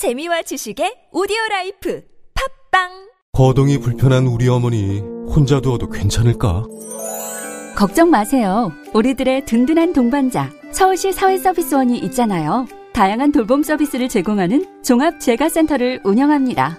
재미와 지식의 오디오 라이프 팟빵 거동이 불편한 우리 어머니 혼자 두어도 괜찮을까? 걱정 마세요. 우리들의 든든한 동반자 서울시 사회서비스원이 있잖아요. 다양한 돌봄 서비스를 제공하는 종합재가센터를 운영합니다.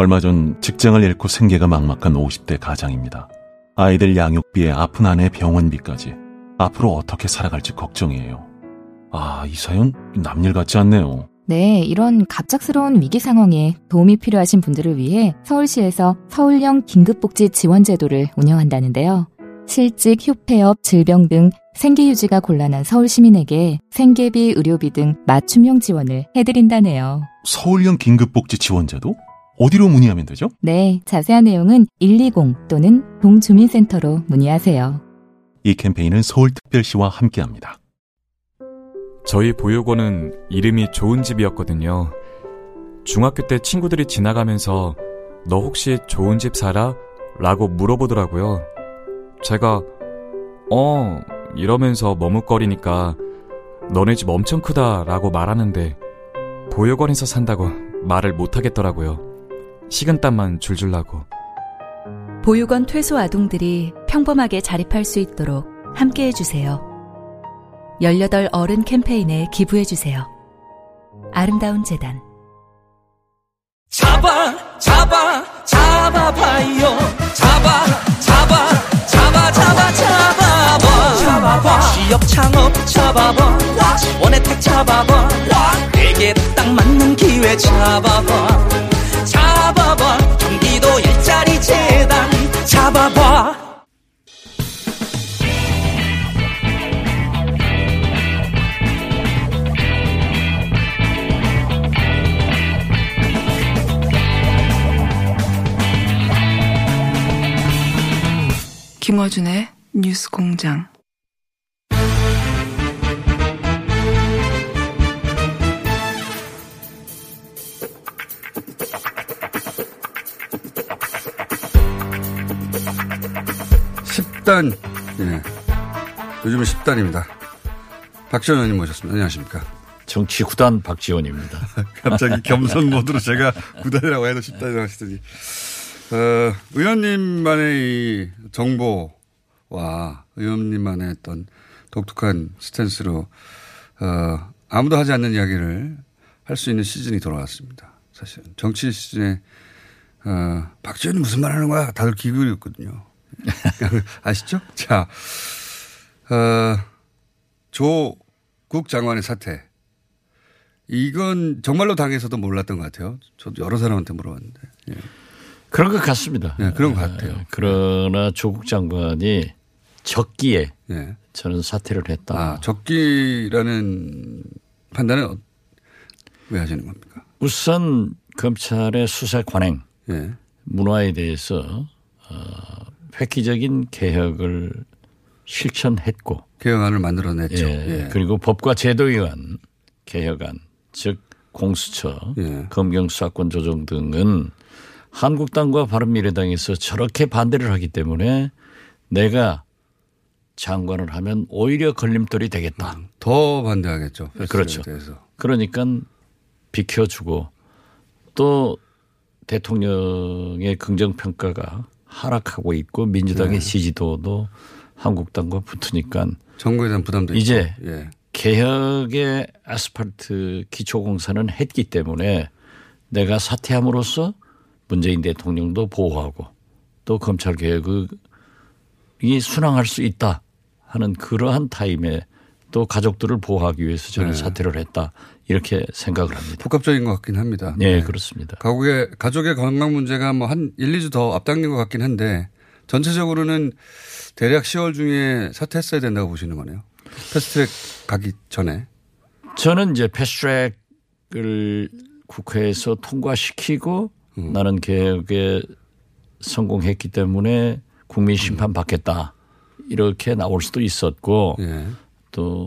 얼마 전 직장을 잃고 생계가 막막한 50대 가장입니다. 아이들 양육비에 아픈 아내 병원비까지 앞으로 어떻게 살아갈지 걱정이에요. 아, 이 사연 남일 같지 않네요. 네, 이런 갑작스러운 위기 상황에 도움이 필요하신 분들을 위해 서울시에서 서울형 긴급복지 지원제도를 운영한다는데요. 실직, 휴폐업, 질병 등 생계 유지가 곤란한 서울 시민에게 생계비, 의료비 등 맞춤형 지원을 해드린다네요. 서울형 긴급복지 지원제도? 어디로 문의하면 되죠? 네, 자세한 내용은 120 또는 동주민센터로 문의하세요. 이 캠페인은 서울특별시와 함께합니다. 저희 보육원은 이름이 좋은 집이었거든요. 중학교 때 친구들이 지나가면서 너 혹시 좋은 집 살아? 라고 물어보더라고요. 제가 어 이러면서 머뭇거리니까 너네 집 엄청 크다 라고 말하는데 보육원에서 산다고 말을 못하겠더라고요. 식은땀만 줄줄 나고. 보육원 퇴소 아동들이 평범하게 자립할 수 있도록 함께 해주세요. 18 어른 캠페인에 기부해주세요. 아름다운 재단. 잡아, 잡아, 잡아봐요. 잡아, 잡아, 잡아, 잡아, 잡아봐. 잡아봐. 취업 창업 잡아봐. 지원 혜택 잡아봐. 내게 딱 맞는 기회 잡아봐. 잡아봐. 재단 잡아봐. 김어준의 뉴스 공장. 십단 예. 요즘은 십단입니다. 박지원 의원님 모셨습니다. 안녕하십니까? 정치 구단 박지원입니다. 갑자기 겸손 모드로 제가 구단이라고 해도 십단이라고 하시더니 어, 의원님만의 이 정보와 의원님만의 어떤 독특한 스탠스로 어, 아무도 하지 않는 이야기를 할 수 있는 시즌이 돌아왔습니다. 사실 정치 시즌에 어, 박지원이 무슨 말 하는 거야? 다들 기울였거든요. 아시죠? 자, 어, 조국 장관의 사태. 이건 정말로 당에서도 몰랐던 것 같아요. 저도 여러 사람한테 물어봤는데. 예. 그런 것 같습니다. 네, 그런 것 같아요. 그러나 조국 장관이 적기에 예. 저는 사퇴를 했다. 아, 적기라는 판단은 어- 왜 하시는 겁니까? 우선 검찰의 수사 관행 예. 문화에 대해서 어, 획기적인 개혁을 실천했고 개혁안을 만들어냈죠. 예, 예. 그리고 법과 의한 개혁안 즉 공수처, 예. 검경 수사권 조정 등은 한국당과 바른미래당에서 저렇게 반대를 하기 때문에 내가 장관을 하면 오히려 걸림돌이 되겠다. 더 반대하겠죠. 그렇죠. 대해서. 그러니까 비켜주고 또 대통령의 긍정 평가가 하락하고 있고 민주당의 네. 지지도도 한국당과 붙으니까 정부에 대한 부담도 이제. 예. 개혁의 아스팔트 기초공사는 했기 때문에 내가 사퇴함으로써 문재인 대통령도 보호하고 또 검찰 개혁이 순항할 수 있다 하는 그러한 타임에 또 가족들을 보호하기 위해서 저는 네. 사퇴를 했다 이렇게 생각을 합니다. 복합적인 것 같긴 합니다. 네, 그렇습니다. 가족의, 가족의 건강 문제가 뭐 한 1, 2주 더 앞당긴 것 같긴 한데 전체적으로는 대략 10월 중에 사퇴했어야 된다고 보시는 거네요. 패스트트랙 가기 전에. 저는 이제 패스트트랙을 국회에서 통과시키고 나는 개혁에 성공했기 때문에 국민 심판 받겠다. 이렇게 나올 수도 있었고 예. 또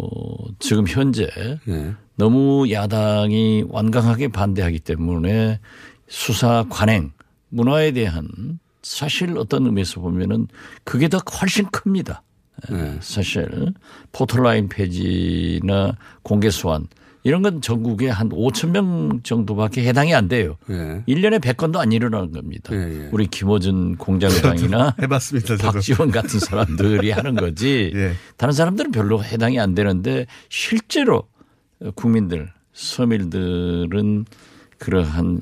지금 현재 예. 너무 야당이 완강하게 반대하기 때문에 수사 관행 문화에 대한 사실 어떤 의미에서 보면은 그게 더 훨씬 큽니다. 네. 사실 포털라인 폐지나 공개 소환 이런 건 전국에 한 5천 명 정도밖에 해당이 안 돼요. 예. 1년에 100건도 안 일어나는 겁니다. 예, 예. 우리 김호준 공장장이나 해봤습니다. 저도. 박지원 같은 사람들이 하는 거지. 예. 다른 사람들은 별로 해당이 안 되는데 실제로 국민들, 서민들은 그러한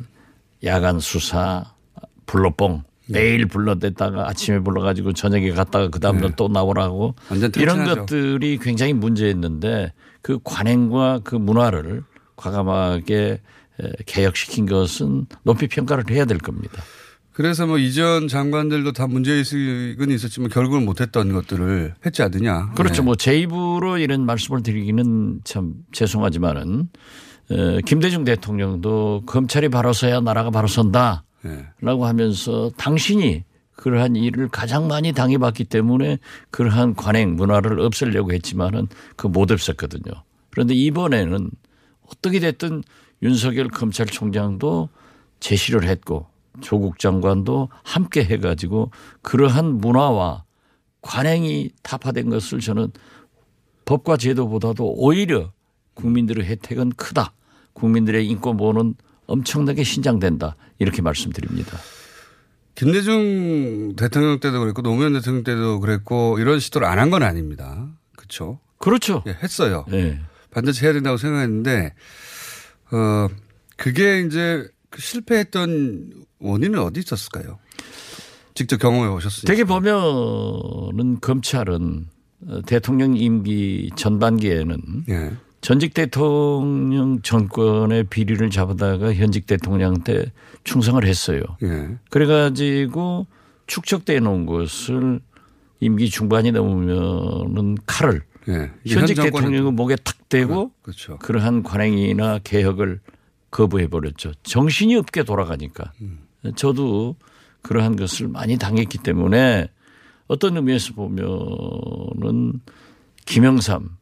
야간 수사, 불로뽕 매일 불러댔다가 아침에 불러가지고 저녁에 갔다가 그 다음날 또 나오라고 완전 이런. 것들이 굉장히 문제였는데 그 관행과 그 문화를 과감하게 에, 개혁시킨 것은 높이 평가를 해야 될 겁니다. 그래서 뭐 이전 장관들도 다 문제의식은 있었지만 결국은 못했던 것들을 했지 않느냐. 그렇죠. 예. 뭐제 입으로 이런 말씀을 드리기는 참 죄송하지만은 어, 김대중 대통령도 검찰이 바로 서야 나라가 바로 선다. 예. 라고 하면서 당신이 그러한 일을 가장 많이 당해봤기 때문에 그러한 관행 문화를 없애려고 했지만은 그 못 없앴거든요. 그런데 이번에는 어떻게 됐든 윤석열 검찰총장도 제시를 했고 조국 장관도 함께 해가지고 그러한 문화와 관행이 타파된 것을 저는 법과 제도보다도 오히려 국민들의 혜택은 크다. 국민들의 인권 보호는 엄청나게 신장된다. 이렇게 말씀드립니다. 김대중 대통령 때도 그랬고 노무현 대통령 때도 그랬고 이런 시도를 안 한 건 아닙니다. 그렇죠. 그렇죠. 예, 했어요. 네. 반드시 해야 된다고 생각했는데 어 그게 이제 그 실패했던 원인은 어디 있었을까요? 직접 경험해 보셨으니까. 되게 보면은 검찰은 어, 대통령 임기 전반기에는 예. 전직 대통령 정권의 비리를 잡아다가 현직 대통령한테 충성을 했어요. 예. 그래가지고 축적돼 놓은 것을 임기 중반이 넘으면은 칼을 예. 현직 대통령의 목에 탁 대고 그렇죠. 그러한 관행이나 개혁을 거부해 버렸죠. 정신이 없게 돌아가니까. 저도 그러한 것을 많이 당했기 때문에 어떤 의미에서 보면은 김영삼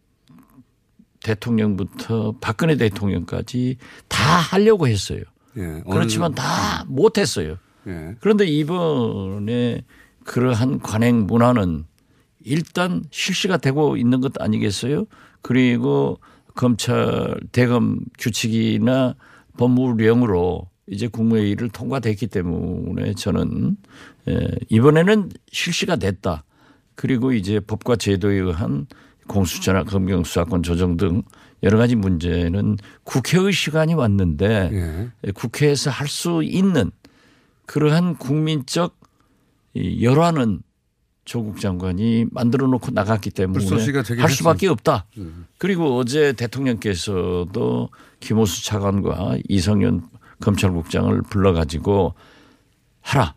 대통령부터 박근혜 대통령까지 다 하려고 했어요. 예. 그렇지만 다 못했어요. 예. 그런데 이번에 그러한 관행 문화는 일단 실시가 되고 있는 것 아니겠어요? 그리고 검찰 대검 규칙이나 법무령으로 이제 국무회의를 통과됐기 때문에 저는 에, 이번에는 실시가 됐다. 그리고 이제 법과 제도에 의한 공수처나 검경수사권 조정 등 여러 가지 문제는 국회의 시간이 왔는데 예. 국회에서 할 수 있는 그러한 국민적 이 열화는 조국 장관이 만들어 놓고 나갔기 때문에 할 수밖에 없다. 음. 그리고 어제 대통령께서도 김호수 차관과 이성윤 검찰국장을 불러가지고 하라.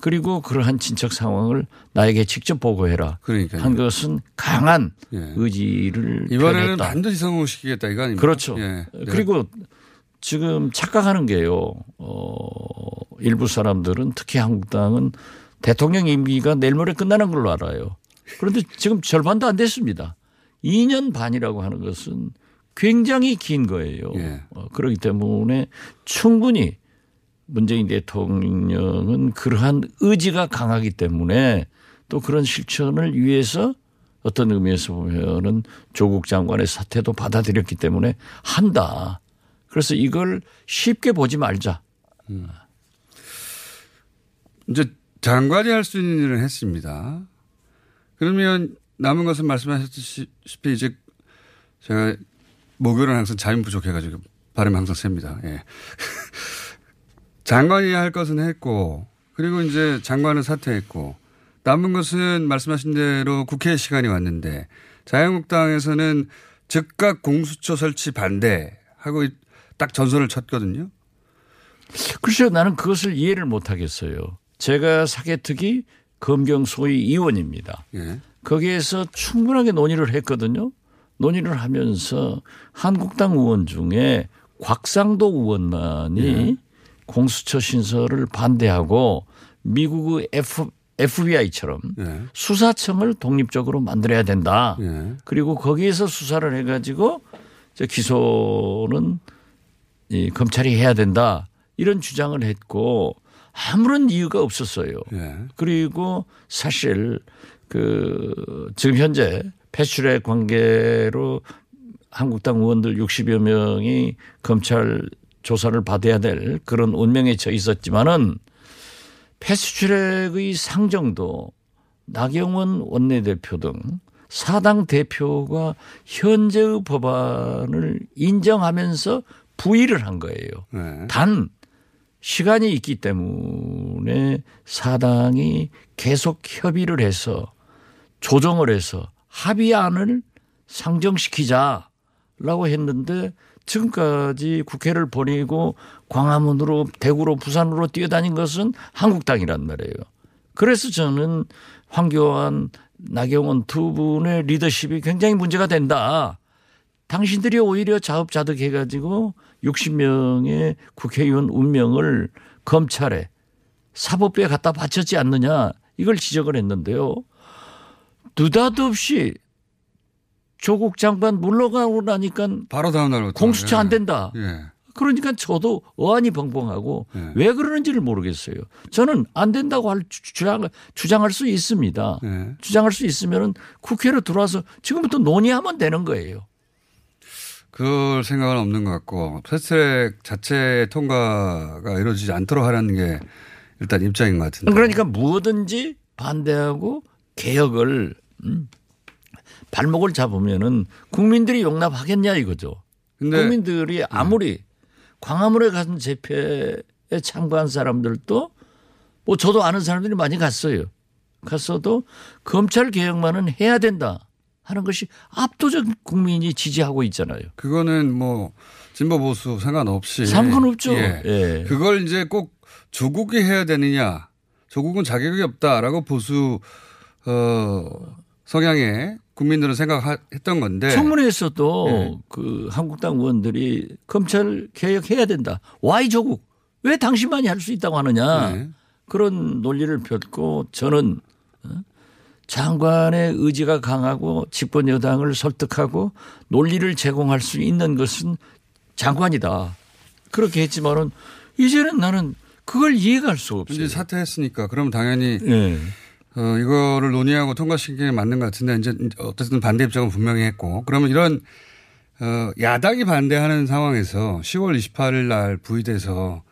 그리고 그러한 진척 상황을 나에게 직접 보고해라. 그러니까요. 한 것은 강한 예. 의지를 이번에는 표현했다. 반드시 성공시키겠다 이거 아닙니까? 그렇죠. 예. 그리고 지금 착각하는 게요. 어, 일부 사람들은 특히 한국당은 대통령 임기가 내일 모레 끝나는 걸로 알아요. 그런데 지금 절반도 안 됐습니다. 2년 반이라고 하는 것은 굉장히 긴 거예요. 예. 어, 그렇기 때문에 충분히 문재인 대통령은 그러한 의지가 강하기 때문에 또 그런 실천을 위해서 어떤 의미에서 보면은 조국 장관의 사태도 받아들였기 때문에 한다. 그래서 이걸 쉽게 보지 말자. 이제 장관이 할 수 있는 일을 했습니다. 그러면 남은 것은 말씀하셨듯이 이제 제가 목요일은 항상 자연 부족해가지고 발음이 항상 셉니다. 예. 장관이 할 것은 했고 그리고 이제 장관은 사퇴했고 남은 것은 말씀하신 대로 국회 시간이 왔는데 자유한국당에서는 즉각 공수처 설치 반대하고 딱 전선을 쳤거든요. 글쎄요, 나는 그것을 이해를 못 하겠어요. 제가 사개특위 검경 소위 위원입니다. 예. 거기에서 충분하게 논의를 했거든요. 논의를 하면서 한국당 의원 중에 곽상도 의원만이 예. 공수처 신설을 반대하고 미국의 F, FBI처럼 예. 수사청을 독립적으로 만들어야 된다. 예. 그리고 거기에서 수사를 해가지고 저 기소는 이 검찰이 해야 된다. 이런 주장을 했고 아무런 이유가 없었어요. 예. 그리고 사실 그 지금 현재 패스트트랙 관계로 한국당 의원들 60여 명이 검찰 조사를 받아야 될 그런 운명에 처해 있었지만은 패스트트랙의 상정도 나경원 원내대표 등 사당 대표가 현재의 법안을 인정하면서 부의를 한 거예요. 네. 단 시간이 있기 때문에 사당이 계속 협의를 해서 조정을 해서 합의안을 상정시키자라고 했는데 지금까지 국회를 버리고 광화문으로 대구로 부산으로 뛰어다닌 것은 한국당이란 말이에요. 그래서 저는 황교안 나경원 두 분의 리더십이 굉장히 문제가 된다. 당신들이 오히려 자업자득해 가지고 60명의 국회의원 운명을 검찰에 사법부에 갖다 바쳤지 않느냐 이걸 지적을 했는데요. 느닷없이 조국 장관 물러가고 나니까 바로 다음 날 공수처 안 된다. 예. 그러니까 저도 어안이 벙벙하고 예. 왜 그러는지를 모르겠어요. 저는 안 된다고 할 주- 주장, 주장할 수 있습니다. 예. 주장할 수 있으면은 국회로 들어와서 지금부터 논의하면 되는 거예요. 그럴 생각은 없는 것 같고 패스트트랙 자체 통과가 이루어지지 않도록 하라는 게 일단 입장인 것 같은데. 그러니까 무엇든지 반대하고 개혁을 음, 발목을 잡으면은 국민들이 용납하겠냐 이거죠. 근데 네. 국민들이 아무리 광화문에 가는 집회에 참가한 사람들도 뭐 저도 아는 사람들이 많이 갔어요. 갔어도 검찰 개혁만은 해야 된다 하는 것이 압도적 국민이 지지하고 있잖아요. 그거는 뭐 진보 보수 상관없이 상관없죠. 예. 예. 그걸 이제 꼭 조국이 해야 되느냐. 조국은 자격이 없다라고 보수 어 성향의 국민들은 생각했던 건데 청문회에서도 예. 그 한국당 의원들이 검찰 개혁해야 된다. 와이 조국 왜 당신만이 할 수 있다고 하느냐 네. 그런 논리를 폈고 저는 어? 장관의 의지가 강하고 집권 여당을 설득하고 논리를 제공할 수 있는 것은 장관이다. 그렇게 했지만은 이제는 나는 그걸 이해가 할 수가 없어요. 이제 사퇴했으니까 그럼 당연히 예. 어, 이거를 논의하고 통과시키는 게 맞는 것 같은데 이제 어쨌든 반대 입장은 분명히 했고 그러면 이런 어, 야당이 반대하는 상황에서 10월 28일 날 부의돼서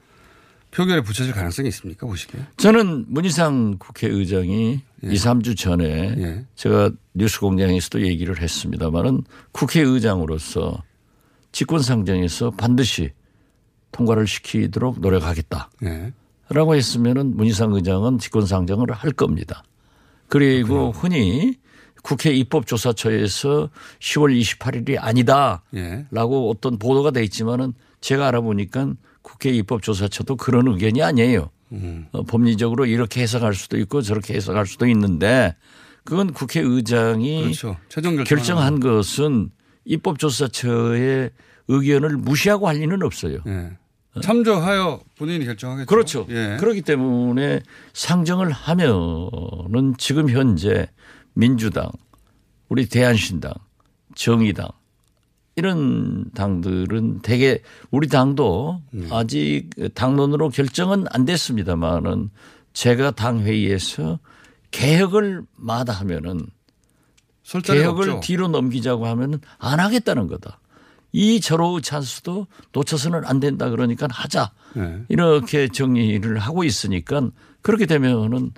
표결에 붙여질 가능성이 있습니까 보시기에? 저는 문희상 국회의장이 예. 2, 3주 전에 예. 제가 뉴스 공장에서도 얘기를 했습니다만은 국회의장으로서 직권상정에서 반드시 통과를 시키도록 노력하겠다. 예. 라고 했으면은 문희상 의장은 직권상정을 할 겁니다. 그리고 흔히 국회 입법조사처에서 10월 28일이 아니다. 예. 라고 어떤 보도가 돼 있지만은 제가 알아보니까 국회 입법조사처도 그런 의견이 아니에요. 음. 어, 법리적으로 이렇게 해석할 수도 있고 저렇게 해석할 수도 있는데 그건 국회의장이 그렇죠. 결정한 것은 입법조사처의 의견을 무시하고 할 리는 없어요. 예. 참조하여 본인이 결정하겠죠. 그렇죠. 예. 그렇기 때문에 상정을 하면은 지금 현재 민주당, 우리 대한신당, 정의당 이런 당들은 대개 우리 당도 네. 아직 당론으로 결정은 안 됐습니다만은 제가 당 회의에서 개혁을 마다하면은 개혁을 없죠. 뒤로 넘기자고 하면은 안 하겠다는 거다. 이 절호의 찬스도 놓쳐서는 안 된다 그러니까 하자. 예. 이렇게 정리를 하고 있으니까 그렇게 되면은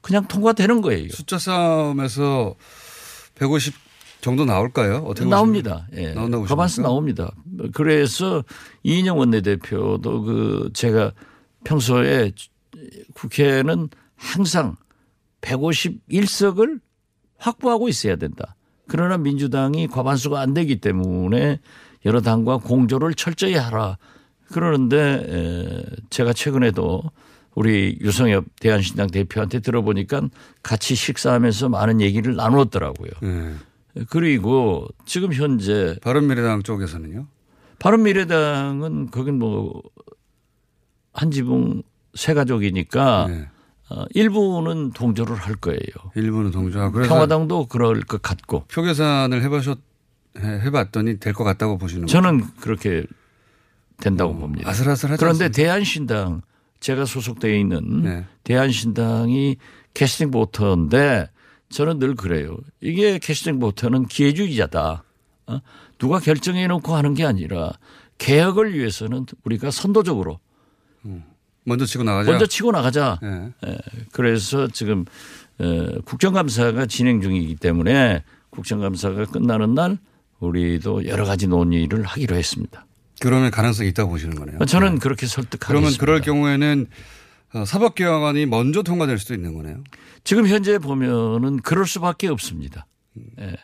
그냥 통과되는 거예요. 숫자 싸움에서 150 정도 나올까요? 어떻게 나옵니다. 예. 나온다고? 나옵니다. 그래서 이인영 원내대표도 그 제가 평소에 국회는 항상 151석을 확보하고 있어야 된다. 그러나 민주당이 과반수가 안 되기 때문에 여러 당과 공조를 철저히 하라. 그러는데 에, 제가 최근에도 우리 유성엽 대한신당 대표한테 들어보니까 같이 식사하면서 많은 얘기를 나누었더라고요. 예. 그리고 지금 현재 바른미래당 쪽에서는요? 바른미래당은 거긴 뭐 한 지붕 세 가족이니까 네. 어, 일부는 동조를 할 거예요. 일부는 동조하고 그래서 평화당도 그럴 것 같고 표 계산을 해보셨 해- 해봤더니 될 것 같다고 보시는 거죠? 저는 그렇게 된다고 봅니다. 어, 아슬아슬하지 그런데 않습니까? 대한신당 제가 소속되어 있는 네. 대한신당이 캐스팅 보터인데 저는 늘 그래요. 이게 캐스팅 보터는 기회주의자다. 어? 누가 결정해 놓고 하는 게 아니라 개혁을 위해서는 우리가 선도적으로 먼저 치고 나가자. 먼저 치고 나가자. 네. 예, 그래서 지금 어, 국정감사가 진행 중이기 때문에 국정감사가 끝나는 날 우리도 여러 가지 논의를 하기로 했습니다. 그러면 가능성이 있다고 보시는 거네요. 저는 그렇게 설득하겠습니다. 그러면 그럴 경우에는 어, 사법개혁안이 먼저 통과될 수도 있는 거네요. 지금 현재 보면은 그럴 수밖에 없습니다. 예.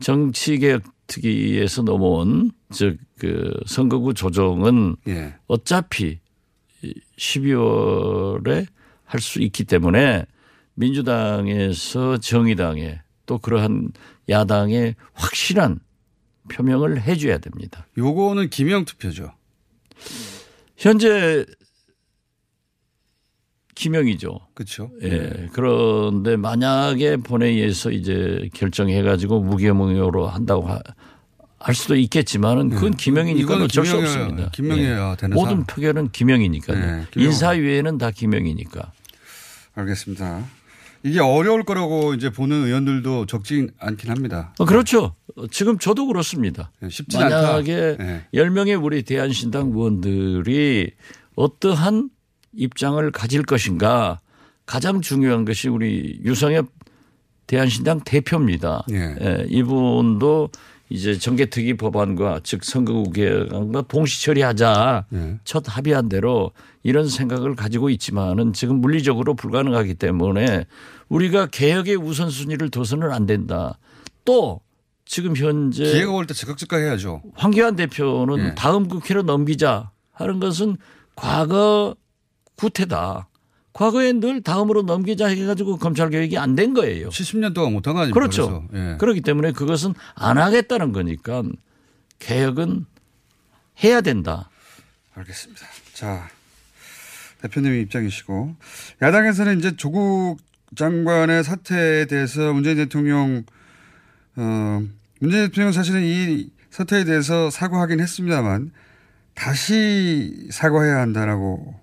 정치개혁 특위에서 넘어온 즉 그 선거구 조정은 예. 어차피 12월에 할 수 있기 때문에 민주당에서 정의당에 또 그러한 야당에 확실한 표명을 해 줘야 됩니다. 요거는 기명 투표죠. 현재 기명이죠. 그렇죠. 예. 그런데 만약에 본회의에서 이제 결정해 가지고 무기명으로 한다고 하- 할 수도 있겠지만은 그건 기명이니까 네. 어쩔 수 기명이어야- 없습니다. 기명이어야 예. 되는 모든 사- 표결은 기명이니까요. 네, 기명. 인사위에는 다 기명이니까. 알겠습니다. 이게 어려울 거라고 이제 보는 의원들도 적지 않긴 합니다. 어, 그렇죠. 어, 지금 저도 그렇습니다. 네, 쉽진 않다. 만약에 네. 10명의 우리 대한신당 의원들이 어떠한 입장을 가질 것인가 가장 중요한 것이 우리 유성엽 대한신당 대표입니다. 예. 예, 이분도 이제 정개특위 법안과 즉 선거구 개혁안과 동시 처리하자 예. 첫 합의한 대로 이런 생각을 가지고 있지만은 지금 물리적으로 불가능하기 때문에 우리가 개혁의 우선순위를 둬서는 안 된다. 또 지금 현재 기회가 올때 즉각즉각 해야죠. 황교안 대표는 예. 다음 국회로 넘기자 하는 것은 과거 구태다. 과거에 늘 다음으로 넘기자 해가지고 검찰 개혁이 안 된 거예요. 70년 동안 못한 거 아닙니까? 그렇죠. 예. 그렇기 때문에 그것은 안 하겠다는 거니까 개혁은 해야 된다. 알겠습니다. 자, 대표님의 입장이시고 야당에서는 이제 조국 장관의 사태에 대해서 문재인 대통령 어 문재인 대통령 사실은 이 사태에 대해서 사과하긴 했습니다만 다시 사과해야 한다라고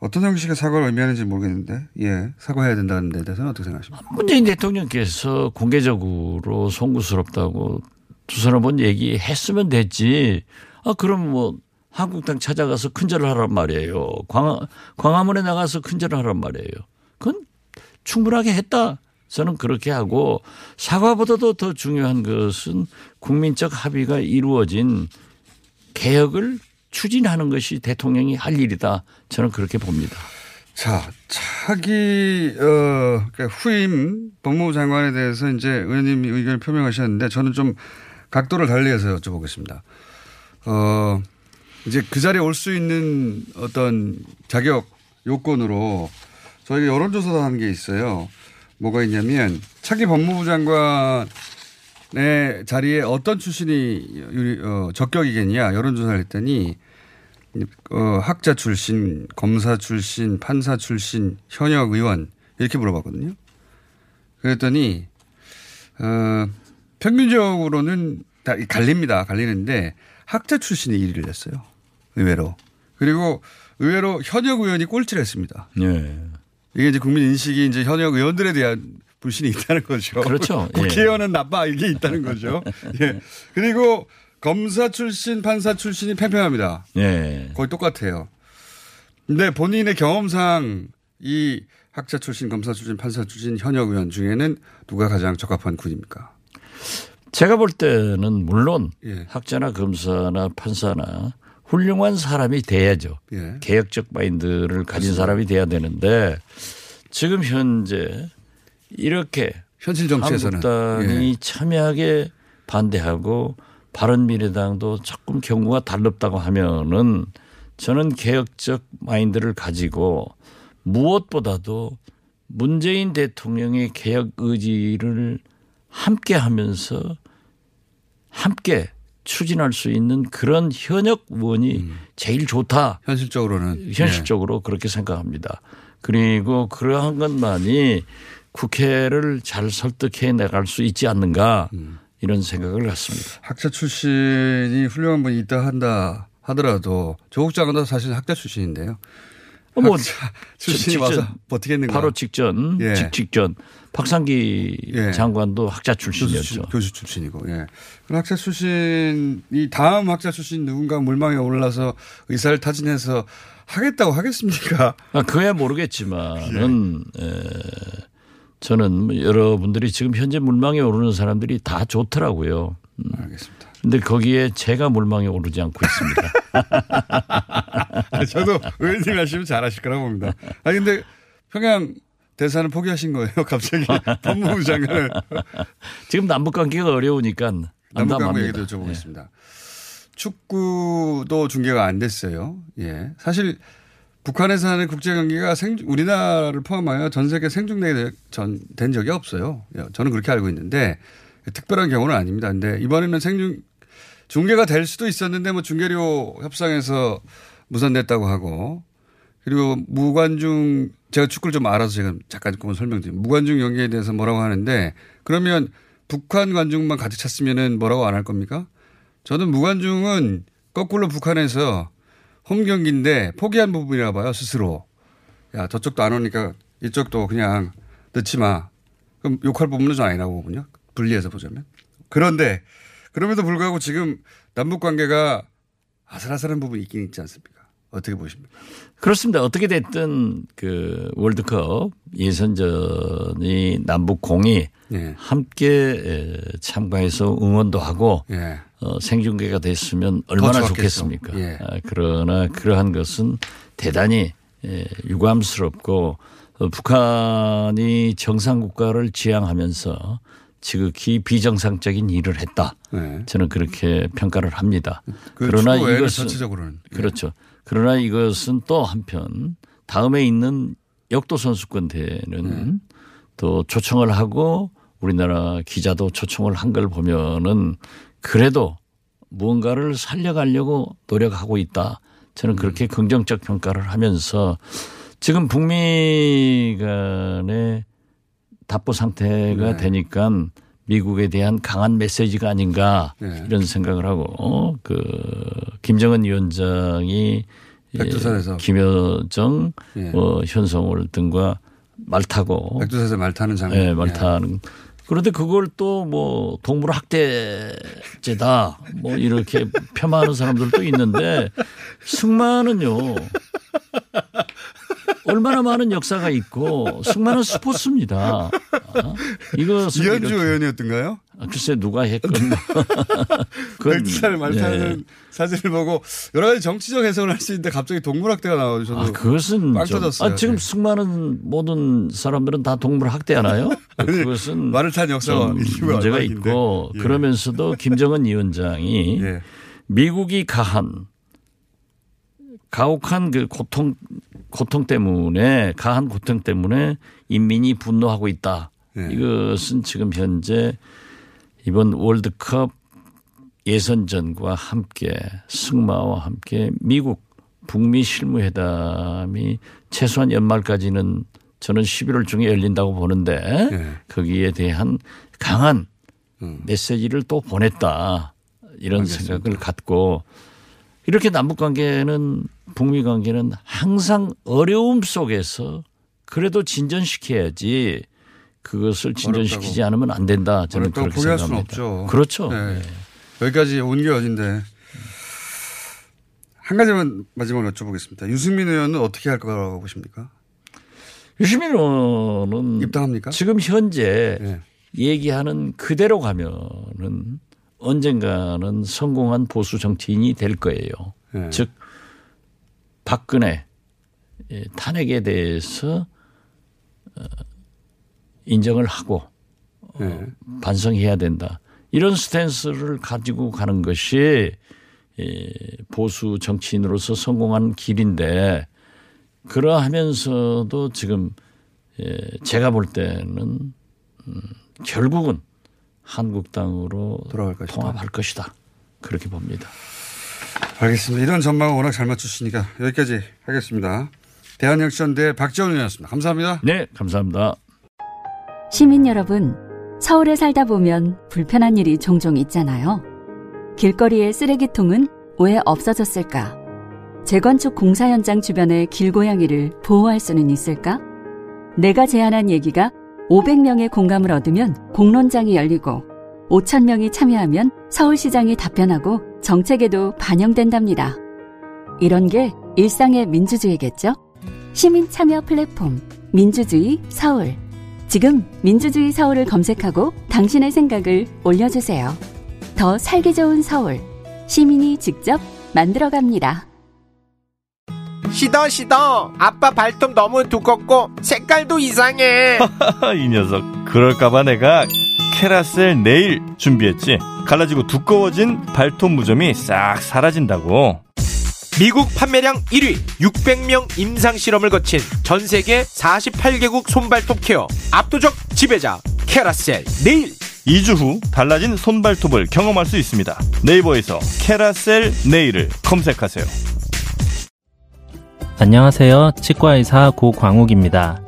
어떤 형식의 사과를 의미하는지 모르겠는데 예 사과해야 된다는 데 대해서는 어떻게 생각하십니까? 문재인 대통령께서 공개적으로 송구스럽다고 두서너 번 얘기했으면 됐지. 아, 그럼 뭐 한국당 찾아가서 큰절을 하란 말이에요. 광화, 광화문에 나가서 큰절을 하란 말이에요. 그건 충분하게 했다. 저는 그렇게 하고 사과보다도 더 중요한 것은 국민적 합의가 이루어진 개혁을 추진하는 것이 대통령이 할 일이다. 저는 그렇게 봅니다. 자, 차기 어 그러니까 후임 법무부 장관에 대해서 이제 의원님이 의견을 표명하셨는데 저는 좀 각도를 달리해서 여쭤보겠습니다. 어 이제 그 자리에 올 수 있는 어떤 자격 요건으로 저희가 여론조사도 하는 게 있어요. 뭐가 있냐면 차기 법무부 장관 의 자리에 어떤 출신이 유리- 어, 적격이겠냐 여론조사를 했더니 어, 학자 출신, 검사 출신, 판사 출신, 현역 의원 이렇게 물어봤거든요. 그랬더니 어, 평균적으로는 다 갈립니다. 갈리는데 학자 출신이 1위를 냈어요. 의외로. 그리고 의외로 현역 의원이 꼴찌를 했습니다. 네. 이게 이제 국민 인식이 이제 현역 의원들에 대한 불신이 있다는 거죠. 그렇죠. 예. 국회의원은 나빠 이게 있다는 거죠. 예. 그리고 검사 출신, 판사 출신이 팽팽합니다. 네. 거의 똑같아요. 근데 본인의 경험상 이 학자 출신, 검사 출신, 판사 출신 현역 의원 중에는 누가 가장 적합한 군입니까? 제가 볼 때는 물론 예. 학자나 검사나 판사나 훌륭한 사람이 돼야죠. 예. 개혁적 마인드를 가진 사람이 돼야 되는데 지금 현재 이렇게 현실 정치에서는 한국당이 예. 참여하게 반대하고 바른미래당도 조금 경우가 달럽다고 하면은 저는 개혁적 마인드를 가지고 무엇보다도 문재인 대통령의 개혁 의지를 함께 하면서 함께 추진할 수 있는 그런 현역 의원이 제일 좋다. 현실적으로는 현실적으로 그렇게 생각합니다. 그리고 그러한 것만이 국회를 잘 설득해 나갈 수 있지 않는가 이런 생각을 갖습니다. 학자 출신이 훌륭한 분이 있다 한다 하더라도 조국 장관도 사실 학자 출신인데요. 뭐 학자 출신이 직전, 와서 버티겠는가? 바로 직전, 예. 직, 직전 박상기 예. 장관도 학자 출신이었죠. 교수, 출신이고, 예. 그럼 학자 출신이 다음 학자 출신 누군가 물망에 올라서 의사를 타진해서 하겠다고 하겠습니까? 아, 그야 모르겠지만은 에, 저는 뭐 여러분들이 지금 현재 물망에 오르는 사람들이 다 좋더라고요. 음. 알겠습니다. 근데 거기에 제가 물망에 오르지 않고 있습니다. 아니, 저도 의원님 하시면 잘하실 거라고 봅니다. 아 근데 평양 대사는 포기하신 거예요, 갑자기 법무부 장관을. 지금 남북 관계가 어려우니까 남북 관계. 얘기도 여쭤보겠습니다. 축구도 중계가 안 됐어요. 예. 사실 북한에서 하는 국제 경기가 생, 우리나라를 포함하여 전 세계 생중계 전, 된 적이 없어요. 예, 저는 그렇게 알고 있는데 특별한 경우는 아닙니다. 근데 이번에는 생중, 중계가 될 수도 있었는데 뭐 중계료 협상에서 무산됐다고 하고 그리고 무관중 제가 축구를 좀 알아서 제가 잠깐 조금 설명드리면 무관중 경기에 대해서 뭐라고 하는데 그러면 북한 관중만 가득 찼으면은 뭐라고 안 할 겁니까? 저는 무관중은 거꾸로 북한에서 홈 경기인데 포기한 부분이라 봐요 스스로. 야 저쪽도 안 오니까 이쪽도 그냥 넣지 마. 그럼 욕할 부분은 좀 아니라고 보군요. 분리해서 보자면. 그런데 그럼에도 불구하고 지금 남북 관계가 아슬아슬한 부분이 있긴 있지 않습니까? 어떻게 보십니까? 그렇습니다. 어떻게 됐든 그 월드컵 예선전이 남북 공이 예. 함께 에, 참가해서 응원도 하고 예. 어, 생중계가 됐으면 얼마나. 좋겠습니까? 예. 아, 그러나 그러한 것은 대단히 에, 유감스럽고 어, 북한이 정상 국가를 지향하면서 지극히 비정상적인 일을 했다. 네. 저는 그렇게 평가를 합니다. 그 그러나 이것은 전체적으로는. 예. 그렇죠. 그러나 이것은 또 한편 다음에 있는 역도 선수권 대회는 또 초청을 하고 우리나라 기자도 초청을 한 걸 보면은 그래도 무언가를 살려가려고 노력하고 있다. 저는 그렇게 긍정적 평가를 하면서 지금 북미 간의 답보 상태가 네. 되니까 미국에 대한 강한 메시지가 아닌가 네. 이런 생각을 하고 어, 그 김정은 위원장이 백두산에서. 예, 김여정, 예. 어, 현성월 등과 말 타고 백두산에서 말 타는 장면. 예, 말 타는 그런데 그걸 또 뭐 동물 학대죄다 뭐 이렇게 폄하하는 사람들도 있는데 승마는요 얼마나 많은 역사가 있고 승마는 스포츠입니다. 아, 이것은 이현주 의원이었던가요? 아, 글쎄 누가 했건 그건- 백두산을 말 네. 타는 사진을 보고 여러 가지 정치적 해석을 할 수 있는데 갑자기 동물학대가 저도 아, 그것은 빵 좀- 터졌어요. 아, 지금 네. 승마는 모든 사람들은 다 동물 학대하나요? 그것은 말을 탄 역사가 문제가. 있고 예. 그러면서도 김정은 위원장이 예. 미국이 가한 가혹한 그 고통 고통 때문에 가한 고통 때문에 인민이 분노하고 있다. 예. 이것은 지금 현재 이번 월드컵 예선전과 함께 승마와 함께 미국 북미 실무회담이 최소한 연말까지는 저는 11월 중에 열린다고 보는데 예. 거기에 대한 강한 음. 메시지를 또 보냈다 이런 알겠습니다. 생각을 갖고 이렇게 남북 관계는 북미 관계는 항상 어려움 속에서 그래도 진전시켜야지 그것을 진전시키지 않으면 안 된다 저는 어렵다고 그렇게 포기할 수는 생각합니다. 없죠. 그렇죠. 네. 여기까지 온 게 어딘데. 한 가지만 마지막으로 여쭤보겠습니다. 유승민 의원은 어떻게 할 거라고 보십니까? 유시민 의원은 입당합니까? 지금 현재 네. 얘기하는 그대로 가면은 언젠가는 성공한 보수 정치인이 될 거예요. 네. 즉 박근혜 예, 탄핵에 대해서 어, 인정을 하고 어, 네. 반성해야 된다. 이런 스탠스를 가지고 가는 것이 예, 보수 정치인으로서 성공한 길인데 그러하면서도 지금 예, 제가 볼 때는 음, 결국은 한국당으로. 통합할 것이다. 그렇게 봅니다. 알겠습니다. 이런 전망을 워낙 잘 맞추시니까 여기까지 하겠습니다. 대한역전대 박지원 의원이었습니다. 감사합니다. 네, 감사합니다. 시민 여러분, 서울에 살다 보면 불편한 일이 종종 있잖아요. 길거리의 쓰레기통은 왜 없어졌을까? 재건축 공사 현장 주변의 길고양이를 보호할 수는 있을까? 내가 제안한 얘기가 500명의 공감을 얻으면 공론장이 열리고 5,000명이 참여하면 서울시장이 답변하고 정책에도 반영된답니다. 이런 게 일상의 민주주의겠죠? 시민 참여 플랫폼 민주주의 서울. 지금 민주주의 서울을 검색하고 당신의 생각을 올려주세요. 더 살기 좋은 서울. 시민이 직접 만들어갑니다. 시더 시더 아빠 발톱 너무 두껍고 색깔도 이상해 이 녀석 그럴까봐 내가 캐라셀 네일 준비했지? 갈라지고 두꺼워진 발톱 무좀이 싹 사라진다고. 미국 판매량 1위 600명 임상 실험을 거친 전 세계 48개국 손발톱 케어 압도적 지배자 캐라셀 네일. 2주 후 달라진 손발톱을 경험할 수 있습니다. 네이버에서 캐라셀 네일을 검색하세요. 안녕하세요. 치과의사 고광욱입니다.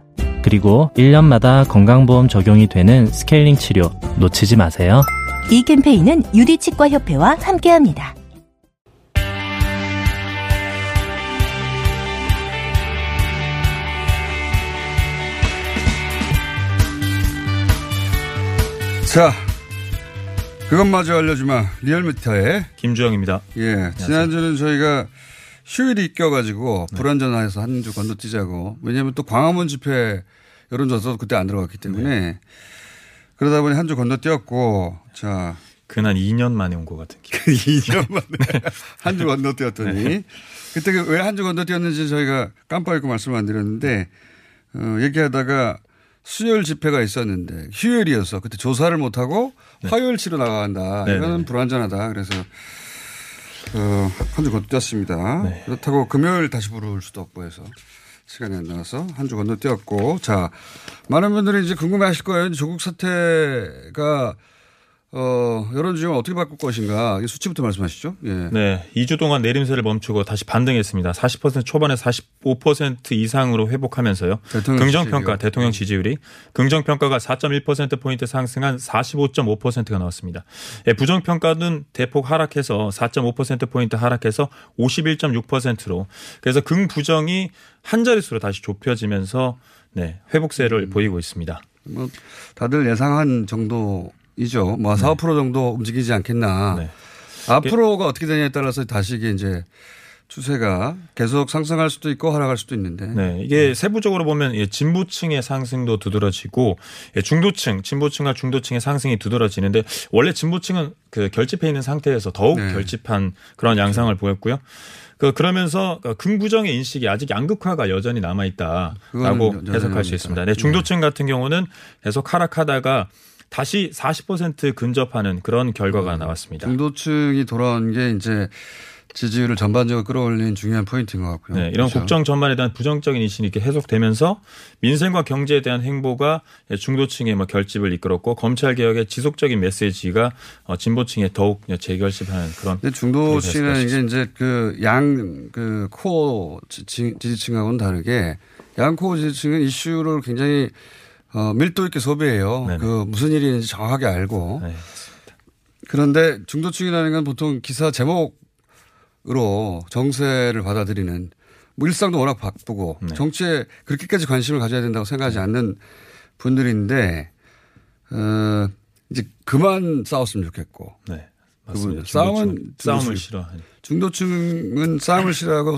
그리고 1년마다 건강보험 적용이 되는 스케일링 치료 놓치지 마세요. 이 캠페인은 유디치과협회와 함께합니다. 자, 그것마저 알려주마. 리얼미터의 김주영입니다. 예. 지난주는 저희가 휴일이 껴가지고 불안전화해서 한 주 건너뛰자고. 왜냐하면 또 광화문 집회 여론조사도 그때 안 들어갔기 때문에 그러다 보니 한 주 건너뛰었고 자. 그날 2년 만에 온 것 같은 기분. 2년 만에 한주 건너뛰었더니 네. 그때 왜 한 주 건너뛰었는지 저희가 깜빡 잊고 말씀 안 드렸는데 어, 얘기하다가 수요일 집회가 있었는데 휴일이어서 그때 조사를 못하고 화요일 치러 나간다. 네, 이거는 네. 불안전하다. 그래서 어, 한주 건너뛰었습니다. 네. 그렇다고 금요일 다시 부를 수도 없고 해서 시간이 안 나와서 한 주 건너뛰었고 자 많은 분들이 이제 궁금해하실 거예요. 조국 사태가 어, 여론 지금 어떻게 바꿀 것인가 이 수치부터 말씀하시죠. 예. 네, 2주 동안 내림세를 멈추고 다시 반등했습니다. 40% 초반에 45% 이상으로 회복하면서요. 대통령 긍정평가, 지지율이요. 대통령 지지율이 긍정평가가 4.1%포인트 상승한 45.5%가 나왔습니다. 예, 부정평가는 대폭 하락해서 4.5%포인트 하락해서 51.6%로 그래서 긍부정이 한 자릿수로 다시 좁혀지면서 네, 회복세를 보이고 있습니다. 뭐 다들 예상한 정도 이죠. 뭐 4, 5% 정도 움직이지 않겠나. 앞으로가 어떻게 되냐에 따라서 다시 이게 이제 추세가 계속 상승할 수도 있고 하락할 수도 있는데. 네, 이게 세부적으로 보면 예, 진보층의 상승도 두드러지고 예, 중도층, 진보층과 중도층의 상승이 두드러지는데 원래 진보층은 그 결집해 있는 상태에서 더욱 네. 결집한 그런 양상을 보였고요. 그 그러면서 그 긍부정의 인식이 아직 양극화가 여전히 남아 있다라고 해석할 수. 있습니다. 네, 중도층 같은 경우는 계속 하락하다가 다시 40% 근접하는 그런 결과가 나왔습니다. 중도층이 돌아온 게 이제 지지율을 전반적으로 끌어올린 중요한 포인트인 것 같고요. 네, 이런 그렇죠? 국정 전반에 대한 부정적인 인식이 이렇게 해석되면서 민생과 경제에 대한 행보가 중도층의 뭐 결집을 이끌었고 검찰 개혁의 지속적인 메시지가 어, 진보층에 더욱 재결집하는 그런. 근데 중도층은 이게 이제 그 양 그 코어 지지층, 지지층하고는 다르게 양 코어 지지층은 이슈를 굉장히 어, 밀도 있게 소비해요. 그 무슨 일이 있는지 정확하게 알고. 네, 그런데 중도층이라는 건 보통 기사 제목으로 정세를 받아들이는 뭐 일상도 워낙 바쁘고 네. 정치에 그렇게까지 관심을 가져야 된다고 생각하지 않는 분들인데 어, 이제 그만 싸웠으면 좋겠고. 네. 맞습니다. 싸움은 싸움을. 싫어하는. 중도층은 싸움을 싫어하고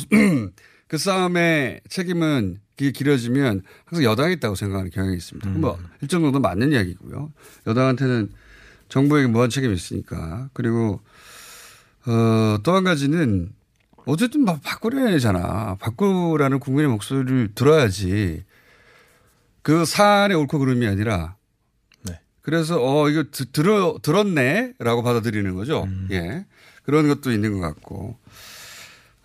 그 싸움의 책임은 길어지면 항상 여당이 있다고 생각하는 경향이 있습니다. 음. 뭐 일정 정도 맞는 이야기고요. 여당한테는 정부에게 무한 책임이 있으니까. 그리고 어, 또 한 가지는 어쨌든 막 바꾸려잖아. 바꾸라는 국민의 목소리를 들어야지. 그 사안의 옳고 그름이 아니라. 네. 그래서 어 이거 드, 들어 들었네라고 받아들이는 거죠. 예. 그런 것도 있는 것 같고.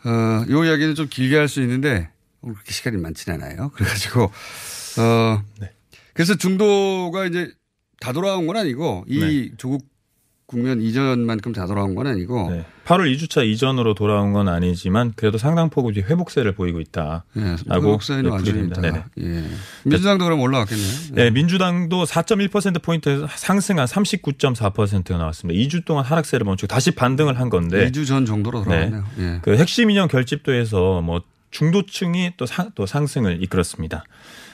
어, 요 이야기는 좀 길게 할 수 있는데 그렇게 시간이 많지는 않아요. 그래가지고 어 그래서 중도가 이제 다 돌아온 건 아니고 이 조국 국면 이전만큼 다 돌아온 건 아니고 네. 8월 2주차 이전으로 돌아온 건 아니지만 그래도 상당폭 이제 회복세를 보이고 있다라고 네, 회복세는 완전히 있다. 예. 민주당도 그럼 올라왔겠네요. 네, 민주당도 4.1% 포인트 상승한 39.4%가 나왔습니다. 2주 동안 하락세를 멈추고 다시 반등을 한 건데 2주 전 정도로 돌아왔네요. 예. 그 핵심 인형 결집도에서 뭐 중도층이 또, 상, 또 상승을 이끌었습니다.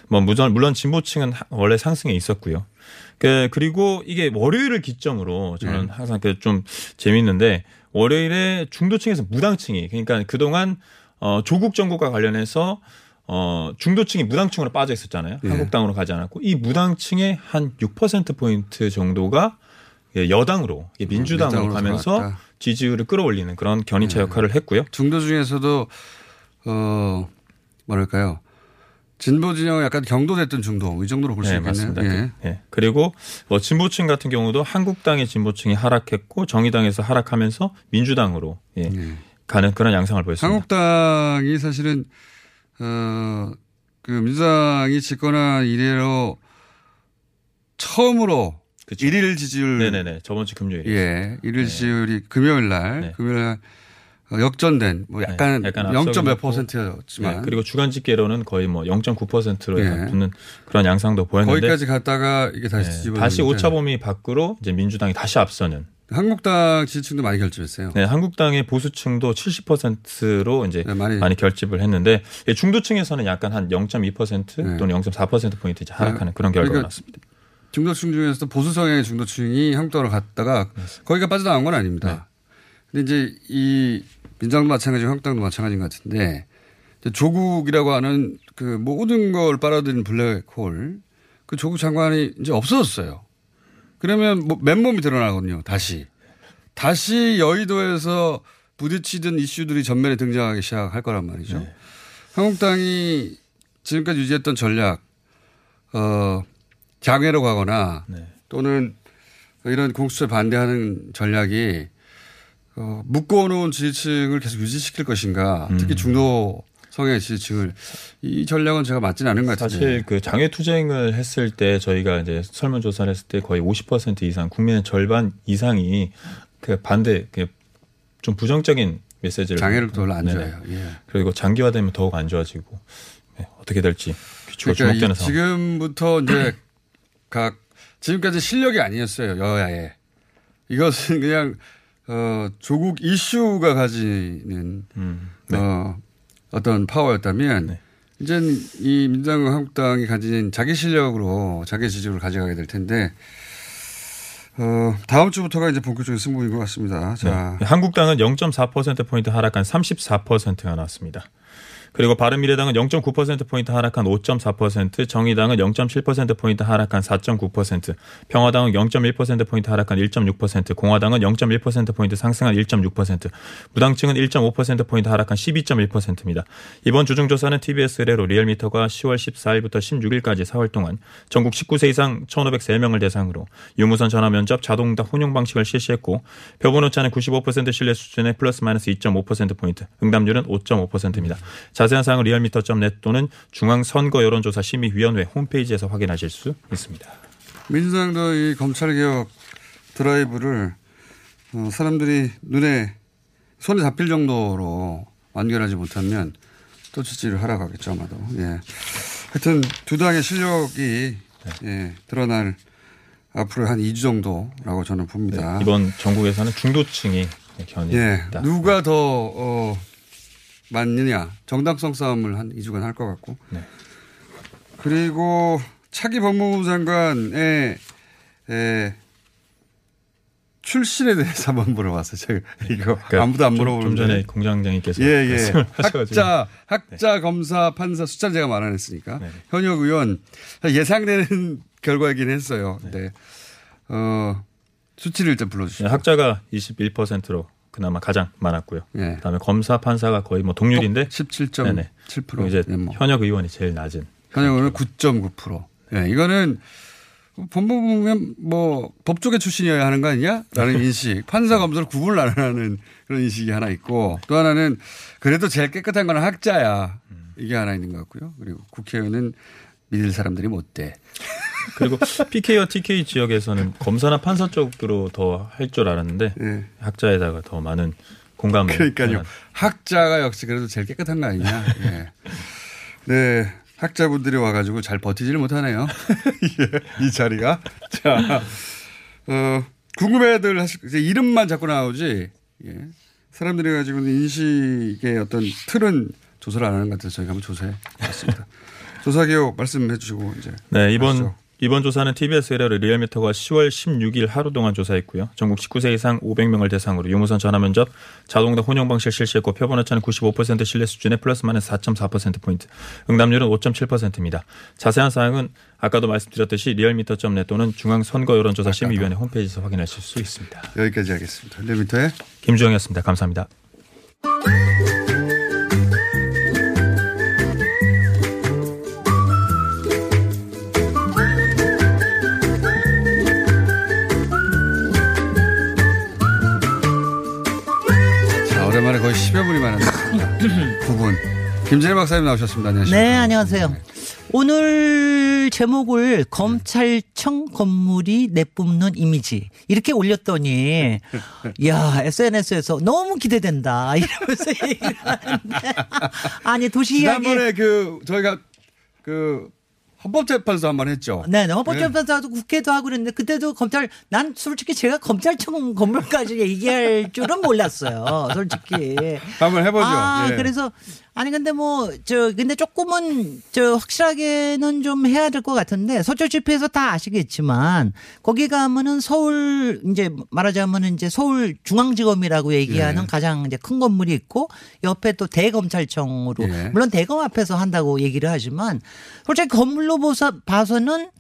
뭐 물론 물론 진보층은 원래 상승에 있었고요. 그 그리고 이게 월요일을 기점으로 저는 네. 항상 그좀 재밌는데 월요일에 중도층에서 무당층이 그러니까 그동안 어 조국 정부가 관련해서 어 중도층이 무당층으로 빠져 있었잖아요. 네. 한국당으로 가지 않았고 이 무당층의 한 6% 포인트 정도가 예, 여당으로 예, 민주당으로 민주당으로 가면서. 지지율을 끌어올리는 그런 견인차 역할을 했고요. 중도 중에서도 어 뭐랄까요 진보 진영 약간 경도됐던 중도 이 정도로 볼수 네, 있겠네요. 맞습니다. 예. 그, 예. 그리고 뭐 진보층 같은 경우도 한국당의 진보층이 하락했고 정의당에서 하락하면서 민주당으로 예. 가는 그런 양상을 보였습니다. 한국당이 사실은 어 그 민주당이 집권한 이래로 처음으로 일일 지지율 네네네 저번 주 금요일 예 일일 지지율이 금요일 날 금요일 날 어, 역전된 뭐 약간 네, 약간 0. 몇 앞서고 퍼센트였지만 네, 그리고 주간 집계로는 거의 뭐 0.9%로 예. 붙는 그런 양상도 보였는데 거기까지 갔다가 이게 다시 네, 다시 오차 범위 밖으로 이제 민주당이 다시 앞서는 한국당 지지층도 많이 결집했어요. 네, 한국당의 보수층도 70%로 이제 많이, 많이, 결집을 했는데 예, 중도층에서는 약간 한 0.2% 또는 0.4% 포인트 하락하는 그런 결과가 그러니까 나왔습니다. 중도층 중에서도 보수 성향의 중도층이 한국당으로 갔다가 거기가 빠져나온 건 아닙니다. 근데 이제 이 민주당도 마찬가지고 한국당도 마찬가지인 것 같은데 조국이라고 하는 그 모든 걸 빨아들인 블랙홀 그 조국 장관이 이제 없어졌어요. 그러면 뭐 맨몸이 드러나거든요. 다시 다시 여의도에서 부딪히던 이슈들이 전면에 등장하기 시작할 거란 말이죠. 한국당이 지금까지 유지했던 전략, 어, 장애로 가거나 또는 이런 공수처에 반대하는 전략이 어, 묶어놓은 지지층을 계속 유지시킬 것인가 특히 중도 성의 지지층을 이 전략은 제가 맞지는 않은 것 같은데 사실 그 장외 투쟁을 했을 때 저희가 이제 설문조사를 했을 때 거의 50% 이상 국민의 절반 이상이 그 반대 그좀 부정적인 메시지를 장애를 별로 안 네네. 좋아해요. 예. 그리고 장기화되면 더욱 안 좋아지고 네, 어떻게 될지 귀추가 그러니까 주목되는 이 상황. 지금부터 이제 각 지금까지 실력이 아니었어요 여야에 이것은 그냥 어 조국 이슈가 가지는 음, 어 어떤 파워였다면 이제 이 민주당과 한국당이 가진 자기 실력으로 자기 지지율을 가져가게 될 텐데 어 다음 주부터가 이제 본격적인 승부인 것 같습니다. 자 네. 한국당은 0.4%포인트 하락한 34%가 나왔습니다. 그리고 바른미래당은 0.9%포인트 하락한 5.4%, 정의당은 0.7%포인트 하락한 4.9%, 평화당은 0.1%포인트 하락한 1.6%, 공화당은 0.1%포인트 상승한 1.6%, 무당층은 1.5%포인트 하락한 12.1%입니다. 이번 주중조사는 TBS 의뢰로 리얼미터가 10월 14일부터 16일까지 4월 동안 전국 19세 이상 1,503명을 대상으로 유무선 전화 면접 자동응답 혼용 방식을 실시했고 표본 오차는 95% 신뢰 수준의 플러스 마이너스 2.5%포인트, 응답률은 5.5%입니다. 자 세한 사항은 리얼미터.net 또는 중앙선거 여론조사 심의위원회 홈페이지에서 확인하실 수 있습니다. 민주당도 이 검찰개혁 드라이브를 어, 사람들이 눈에 손에 잡힐 정도로 완결하지 못하면 또 지지를 하러 가겠죠 아마도. 예. 하여튼 두 당의 실력이 예, 드러날 앞으로 한 2주 정도라고 저는 봅니다. 이번 전국에서는 중도층이 견이 예. 있다. 누가 더, 어, 맞느냐. 정당성 싸움을 한 2주간 할 것 같고. 네. 그리고 차기 법무부 장관의, 에, 출신에 대해서 한번 물어봤어요. 제가 이거 그러니까 아무도 안 좀- 물어보는데. 좀 전에 공장장님께서 예, 예. 학자, 학자, 검사, 판사 숫자 제가 말 안 했으니까 현역 의원 예상되는 결과이긴 했어요. 네. 어, 수치를 일단 불러주시죠. 네, 학자가 21%로 그나마 가장 많았고요. 예. 그다음에 검사 판사가 거의 뭐 동률인데 17.7% 그리고 이제 네, 뭐. 현역 의원이 제일 낮은. 현역은 9.9%. 예, 이거는 법무 보면 뭐 법조계 출신이어야 하는 거 아니냐라는 인식. 판사 검사를 구분을 안 하는 그런 인식이 하나 있고 또 하나는 그래도 제일 깨끗한 건 학자야. 이게 하나 있는 것 같고요. 그리고 국회의원은 믿을 사람들이 못 돼. 그리고 PK와 TK 지역에서는 검사나 판사 쪽으로 더 할 줄 알았는데 예. 학자에다가 더 많은 공감을. 그러니까요. 표현한- 학자가 역시 그래도 제일 깨끗한 거 아니냐. 예. 네. 학자분들이 와가지고 잘 버티지를 못하네요. 예, 이 자리가. 자, 어, 궁금해들 하실, 이제 이름만 자꾸 나오지, 예. 사람들이 가지고 있는 인식의 어떤 틀은 조사를 안 하는 것 같아서 저희가 한번 조사해 봤습니다. 조사 개요 말씀해 주시고 이제. 네, 이번 하시죠. 이번 조사는 TBS 의뢰로 리얼미터가 10월 16일 하루 동안 조사했고요. 전국 19세 이상 500명을 대상으로 유무선 전화 면접, 자동응답 혼용 방식 실시했고 표본 오차는 95% 신뢰 수준에 플러스 마이너스 4.4% 포인트, 응답률은 5.7%입니다. 자세한 사항은 아까도 말씀드렸듯이 리얼미터.net 또는 중앙선거여론조사심의위원회 홈페이지에서 확인하실 수 있습니다. 여기까지 하겠습니다. 리얼미터의 김주영이었습니다. 감사합니다. 9분. 김진일 박사님 나오셨습니다. 안녕하십니까. 네, 안녕하세요. 오늘 제목을 검찰청 건물이 내뿜는 이미지 이렇게 올렸더니 야 SNS에서 너무 기대된다 이러면서 얘기를 하는데 아니 도시 이야기 지난번에 그 저희가 그 헌법재판소 한 번 했죠. 네, 네. 헌법재판소도 국회도 하고 그랬는데 그때도 검찰 난 솔직히 제가 검찰청 건물까지 얘기할 줄은 몰랐어요. 솔직히. 한번 해보죠. 아, 예. 그래서 아니 근데 뭐 저 근데 조금은 저 확실하게는 좀 해야 될 것 같은데 서초 집회에서 다 아시겠지만 거기 가면은 서울 이제 말하자면은 이제 서울 중앙지검이라고 얘기하는 예. 가장 이제 큰 건물이 있고 옆에 또 대검찰청으로 예. 물론 대검 앞에서 한다고 얘기를 하지만 솔직히 건물로 보서 봐서는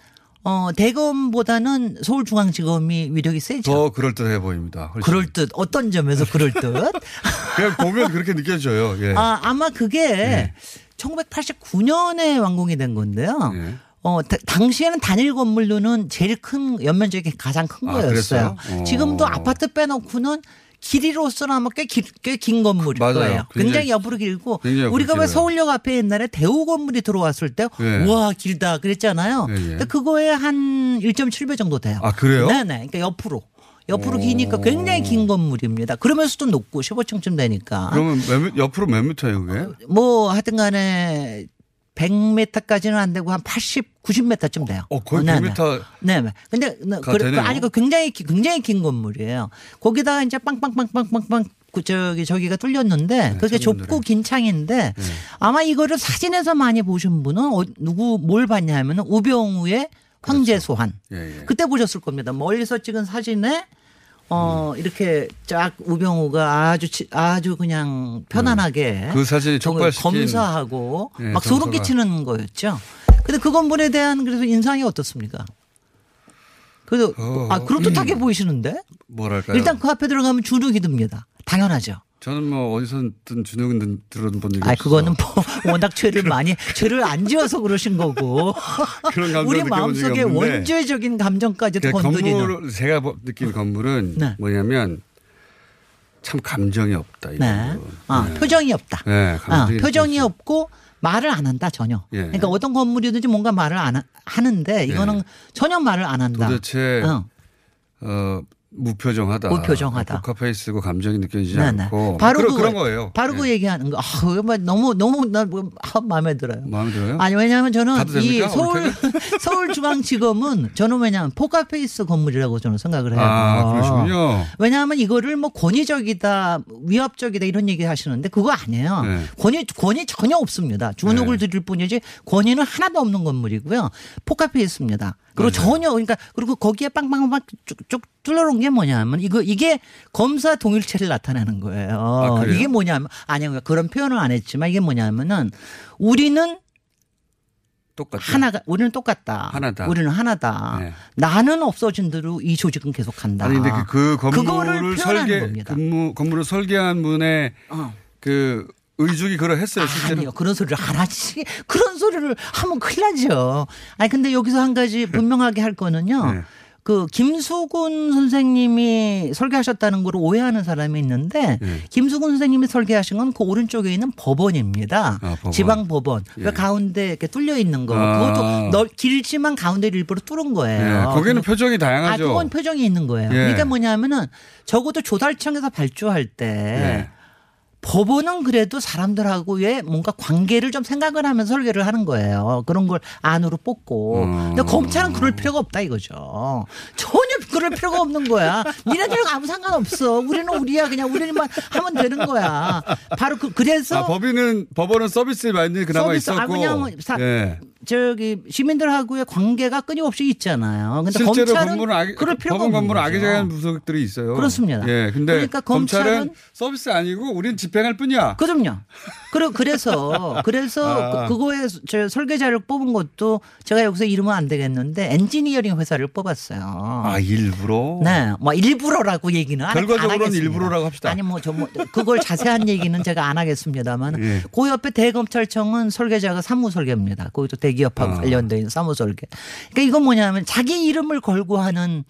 어 대검보다는 서울중앙지검이 위력이 세죠. 더 그럴듯해 보입니다. 훨씬. 그럴 듯 어떤 점에서 그럴 듯. 그냥 보면 그렇게 느껴져요. 예. 아 아마 그게 1989년에 완공이 된 건데요. 예. 어 다- 당시에는 단일 건물로는 제일 큰 연면적이 가장 큰 아, 거였어요. 어. 지금도 아파트 빼놓고는 길이로서는 아마 꽤긴 건물일 맞아요. 거예요. 굉장히, 굉장히- 옆으로 길고 굉장히 우리가 왜. 서울역 앞에 옛날에 대우 건물이 들어왔을 때 예. 우와 길다 그랬잖아요. 예, 예. 근데 그거에 한 1.7배 정도 돼요. 아, 그래요? 네네. 그러니까 옆으로. 옆으로 오. 기니까 굉장히 긴 건물입니다. 그러면서도 높고 15층쯤 되니까. 그러면 몇, 미- 옆으로 몇 미터예요, 그게? 뭐 하여튼 간에 100m까지는 안 되고 한 80, 90m쯤 돼요. 어, 거의 네, 네. 100m. 네. 네. 근데 그-. 아니 그 굉장히 기- 굉장히 긴 건물이에요. 거기다가 이제 빵빵빵빵빵빵 그 저기 저기가 뚫렸는데 그게 좁고 긴 창인데 아마 이거를 사진에서 많이 보신 분은 어, 누구 뭘 봤냐 하면은 우병우의 황제 소환. 예, 예. 그때 보셨을 겁니다. 멀리서 찍은 사진에 어 이렇게 쫙 우병우가 아주 치- 아주 그냥 편안하게 그 사진이 촉발시킨- 검사하고 예, 막 소름 끼치는 거였죠. 근데 그 건물에 대한 그래서 인상이 어떻습니까? 그래도 어, 아 그럴듯하게 음. 보이시는데 뭐랄까요? 일단 그 앞에 들어가면 주눅이 듭니다. 당연하죠. 저는 뭐 어디서든 주눅은 들어본 적이 아 없어서. 그거는 뭐 워낙 죄를 많이 죄를 안 지어서 그러신 거고 우리 마음속에 원죄적인 감정까지도 그 건드리는 건물 제가 보- 느낀 건물은 네. 뭐냐면 참 감정이 없다. 이 네. 아, 표정이 없다. 네, 아, 표정이 없고 말을 안 한다 전혀. 예. 그러니까 어떤 건물이든지 뭔가 말을 안 하- 하는데 이거는 전혀 말을 안 한다. 네. 도대체 어. 어, 무표정하다. 무표정하다. 포카페이스고 감정이 느껴지지 네, 네. 않고 바로 그런, 그거- 그런 거예요. 바로 그 얘기하는 거. 아, 뭐 너무 너무 나 뭐, 아, 마음에 들어요. 마음에 들어요? 아니 왜냐하면 저는 이? 서울 서울중앙지검은 저는 왜냐하면 포카페이스 건물이라고 저는 생각을 해요. 아, 그러시군요. 왜냐하면 이거를 뭐 권위적이다, 위협적이다 이런 얘기 하시는데 그거 아니에요. 네. 권위 권위 전혀 없습니다. 주눅을 드릴 뿐이지 권위는 하나도 없는 건물이고요. 포카페이스입니다. 그리고 전혀 그러니까 그리고 거기에 빵빵빵 쭉쭉 뚫어놓은 게 뭐냐면 이거 이게 검사 동일체를 나타내는 거예요. 아? 이게 뭐냐면 아니요 그런 표현을 안 했지만 이게 뭐냐면은 우리는 똑같다. 하나가 우리는 똑같다. 하나다. 우리는 하나다. 네. 나는 없어진 대로 이 조직은 계속한다. 아니 근데 그, 그 건물을 설계 겁니다. 건물, 건물을 설계한 분의 그 의중이 그러 했어요 실제로. 아니요 그런 소리를 안 하지 그런 소리를 하면 큰일 나죠. 아니 근데 여기서 한 가지 분명하게 할 거는요. 네. 그 김수근 선생님이 설계하셨다는 걸 오해하는 사람이 있는데 네. 김수근 선생님이 설계하신 건 그 오른쪽에 있는 법원입니다. 아, 법원. 지방 법원. 예. 왜 가운데 이렇게 뚫려 있는 거. 아. 그것도 넓 길지만 가운데를 일부러 뚫은 거예요. 예, 거기는 표정이 아, 다양하죠. 그건 표정이 있는 거예요. 예. 그러니까 뭐냐면은 적어도 조달청에서 발주할 때 네. 법원은 그래도 사람들하고의 뭔가 관계를 좀 생각을 하면서 설계를 하는 거예요. 그런 걸 안으로 뽑고. 근데 음. 검찰은 그럴 필요가 없다 이거죠. 전혀 그럴 필요가 없는 거야. 니네들은 아무 상관없어. 우리는 우리야. 그냥 우리만 하면 되는 거야. 바로 그, 그래서. 아, 법인은 법원은 서비스에 많이 그나마 서비스, 아, 있었고. 그냥 뭐 사- 예. 저기 시민들하고의 관계가 끊임없이 있잖아요. 근데 실제로 검찰은 건물은 악의, 그럴 필요가 법원 건물은. 악의적인 부속들이 있어요. 그렇습니다. 예, 근데 그러니까 검찰은 서비스 아니고 우리는 집행할 뿐이야. 그럼요. 그리고 그래서 그래서 아. 그, 거에 저 설계자를 뽑은 것도 제가 여기서 이름은 안 되겠는데 엔지니어링 회사를 뽑았어요. 아 일부러. 네, 뭐 일부러라고 얘기는 결과적으로는. 일부러라고 합시다. 아니 뭐저 뭐 그걸 자세한 얘기는 제가 안 하겠습니다만 예. 그 옆에 대검찰청은 설계자가 사무 설계입니다. 거기도 대 기업하고 아. 관련돼 있는 사무 설계. 그러니까 이건 뭐냐면 자기 이름을 걸고 하는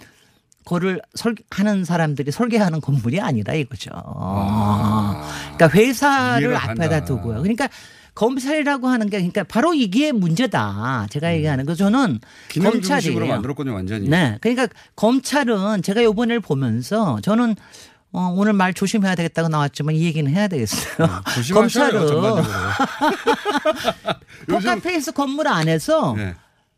거를 설 하는 사람들이 설계하는 건물이 아니라 이거죠. 그러니까 회사를 앞에다. 두고요. 그러니까 검찰이라고 하는 게 그러니까 바로 이게 문제다. 제가 얘기하는 거 저는 검찰이 만들었군요 완전히. 네. 그러니까 검찰은 제가 요번에를 보면서 저는 어, 오늘 말 조심해야 되겠다고 나왔지만 이 얘기는 해야 되겠어요. 조심하셔요 전반적으로. 포커페이스 건물 안에서 네.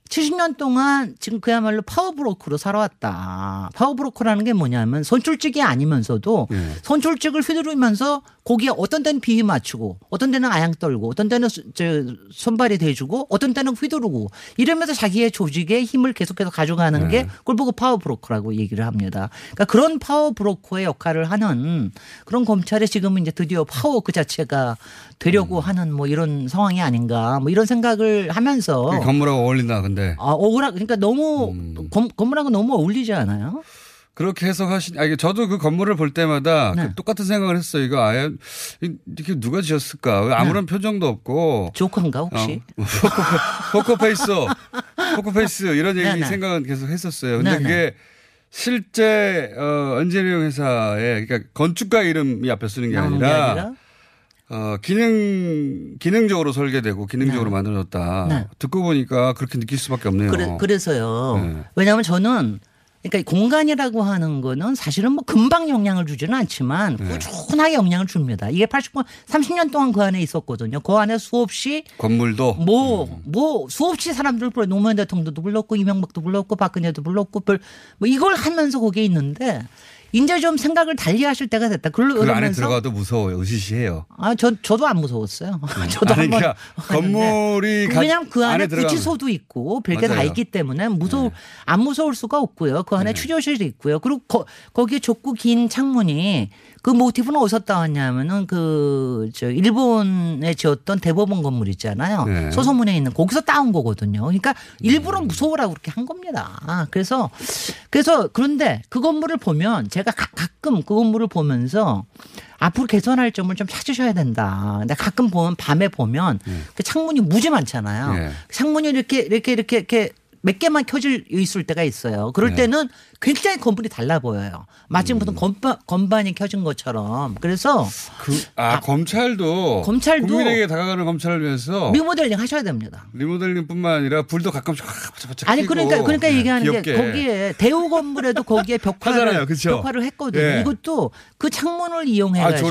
70년 동안 지금 그야말로 파워브로커로 살아왔다. 파워브로커라는 게 뭐냐면 선출직이 아니면서도 네. 선출직을 휘두르면서 거기에 어떤 때는 비위 맞추고 어떤 때는 아양 떨고 어떤 때는 수- 저 손발이 대주고 어떤 때는 휘두르고 이러면서 자기의 조직의 힘을 계속해서 가져가는 게 그걸 보고 파워 브로커라고 얘기를 합니다. 그러니까 그런 파워 브로커의 역할을 하는 그런 검찰이 지금은 이제 드디어 파워 그 자체가 되려고 하는 뭐 이런 상황이 아닌가 뭐 이런 생각을 하면서 그 건물하고 어울린다 근데. 아, 억울하, 그러니까 너무, 건, 건물하고 너무 어울리지 않아요? 그렇게 해석하신, 아, 이게 저도 그 건물을 볼 때마다 네. 그 똑같은 생각을 했어요. 이거 아예, 이렇게 누가 지었을까? 왜 아무런 표정도 없고. 조커인가, 혹시? 어, 포커 페이스, 포커페이스 이런 얘기 네네. 생각은 계속 했었어요. 근데 네네. 그게 실제, 어, 엔지니어링 회사에, 그러니까 건축가 이름이 앞에 쓰는 게 아니라, 아니라? 어, 기능, 기능적으로 설계되고 기능적으로 만들어졌다. 네. 듣고 보니까 그렇게 느낄 수밖에 없네요. 그래. 네. 왜냐하면 저는 그러니까 공간이라고 하는 거는 사실은 뭐 금방 영향을 주지는 않지만 네. 꾸준하게 영향을 줍니다. 이게 80년, 30년 동안 그 안에 있었거든요. 그 안에 수없이 건물도. 뭐, 뭐, 수없이 사람들 불러, 노무현 대통령도 불렀고, 이명박도 불렀고, 박근혜도 불렀고, 별, 뭐 이걸 하면서 거기에 있는데, 이제 좀 생각을 달리 하실 때가 됐다. 그러- 그 안에 들어가도 무서워요. 으시시해요. 아, 저, 저도 안 무서웠어요. 저도 아니, 그러니까 건물이 가- 왜냐하면 그 안에 안에 구치소도 있고 별게 다. 네. 있기 때문에 무서울 안 무서울 수가 없고요. 그 안에 취조실도 있고요. 그리고 거, 거기에 좁고 긴 창문이 그 모티브는 어디서 따왔냐면은 그 저 일본에 지었던 대법원 건물 있잖아요. 네. 소소문에 있는 거기서 따온 거거든요. 그러니까 일부러 무서워라고 그렇게 한 겁니다. 그래서 그래서 그런데 그 건물을 보면 제가 가, 가끔 그 건물을 보면서 앞으로 개선할 점을 좀 찾으셔야 된다. 근데 가끔 보면 밤에 보면 그 창문이 무지 많잖아요. 네. 창문이 이렇게 이렇게 이렇게 이렇게 몇 개만 켜질 있을 때가 있어요. 그럴 네. 때는 굉장히 건물이 달라 보여요. 마치 무슨 건반, 건반이 켜진 것처럼. 그래서 그, 아, 검찰도. 검찰도 국민에게 다가가는 검찰을 위해서. 리모델링 하셔야 됩니다. 리모델링 뿐만 아니라 불도 가끔씩 확 바짝바짝 아니. 그러니까 그러니까 네, 얘기하는 귀엽게. 게 거기에 대우 건물에도 거기에 벽화를? 벽화를 했거든요. 예. 이것도 그 창문을 이용해 아, 가지고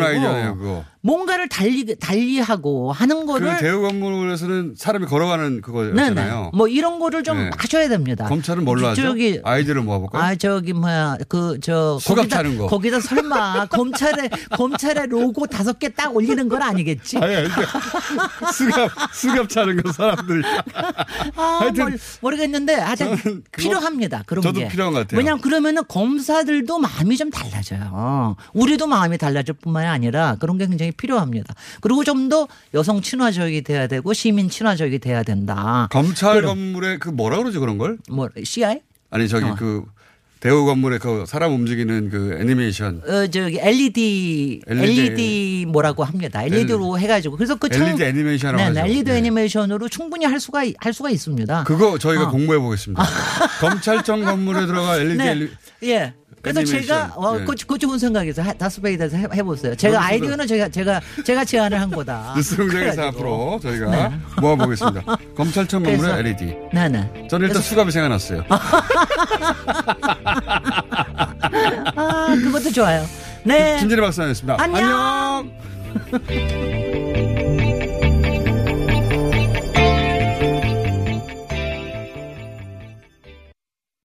그거. 뭔가를 달리 달리하고 하는 거를 그 대우 건물에서는 사람이 걸어가는 네네. 그거였잖아요. 뭐 이런 거를 좀 네. 하셔야 됩니다. 검찰은 뭘로 하죠? 저기 아이디어를 모아볼까요? 아, 저기 뭐야 그 저 수갑 거기다 차는 거. 거기다 설마 검찰의 검찰의 로고 다섯 개 딱 올리는 건 아니겠지? 아니, 아니, 수갑, 수갑 차는 거 사람들이. 아, 하여튼 뭘, 모르겠는데 하여튼 필요합니다. 그런 저도 게. 필요한 것 같아요. 왜냐하면 그러면은 검사들도 마음이 좀 달라져요. 우리도 마음이 달라질 뿐만이 아니라 그런 게 굉장히 필요합니다. 그리고 좀 더 여성 친화적이 돼야 되고 시민 친화적이 돼야 된다. 검찰 그럼. 건물에 그 뭐라 그러지 그런 걸? 뭐 CI? 아니 저기 어. 그 대우 건물에 그 사람 움직이는 그 애니메이션. 어 저기 LED LED. LED, 뭐라고 합니다. LED로 해가지고 그래서 그 LED 애니메이션이라고 네, 하죠. LED 네. 애니메이션으로 충분히 할 수가 할 수가 있습니다. 그거 저희가 어. 공부해 보겠습니다. 검찰청 건물에 들어가 LED 네. 예. 그래서 애니메이션. 제가 어, 예. 그, 그 좋은 생각에서 하- 다스베이드에서 해, 해보세요. 제가 아이디어는 제가 제가 제가 제안을 한 거다. 뉴스 공장에서 그래가지고. 앞으로 저희가 네. 모아보겠습니다. 검찰청 그래서- LED. 네네. 저는 일단 수갑이 생각났어요. 아 그것도 좋아요. 네. 김진애 박사였습니다. 안녕. 안녕.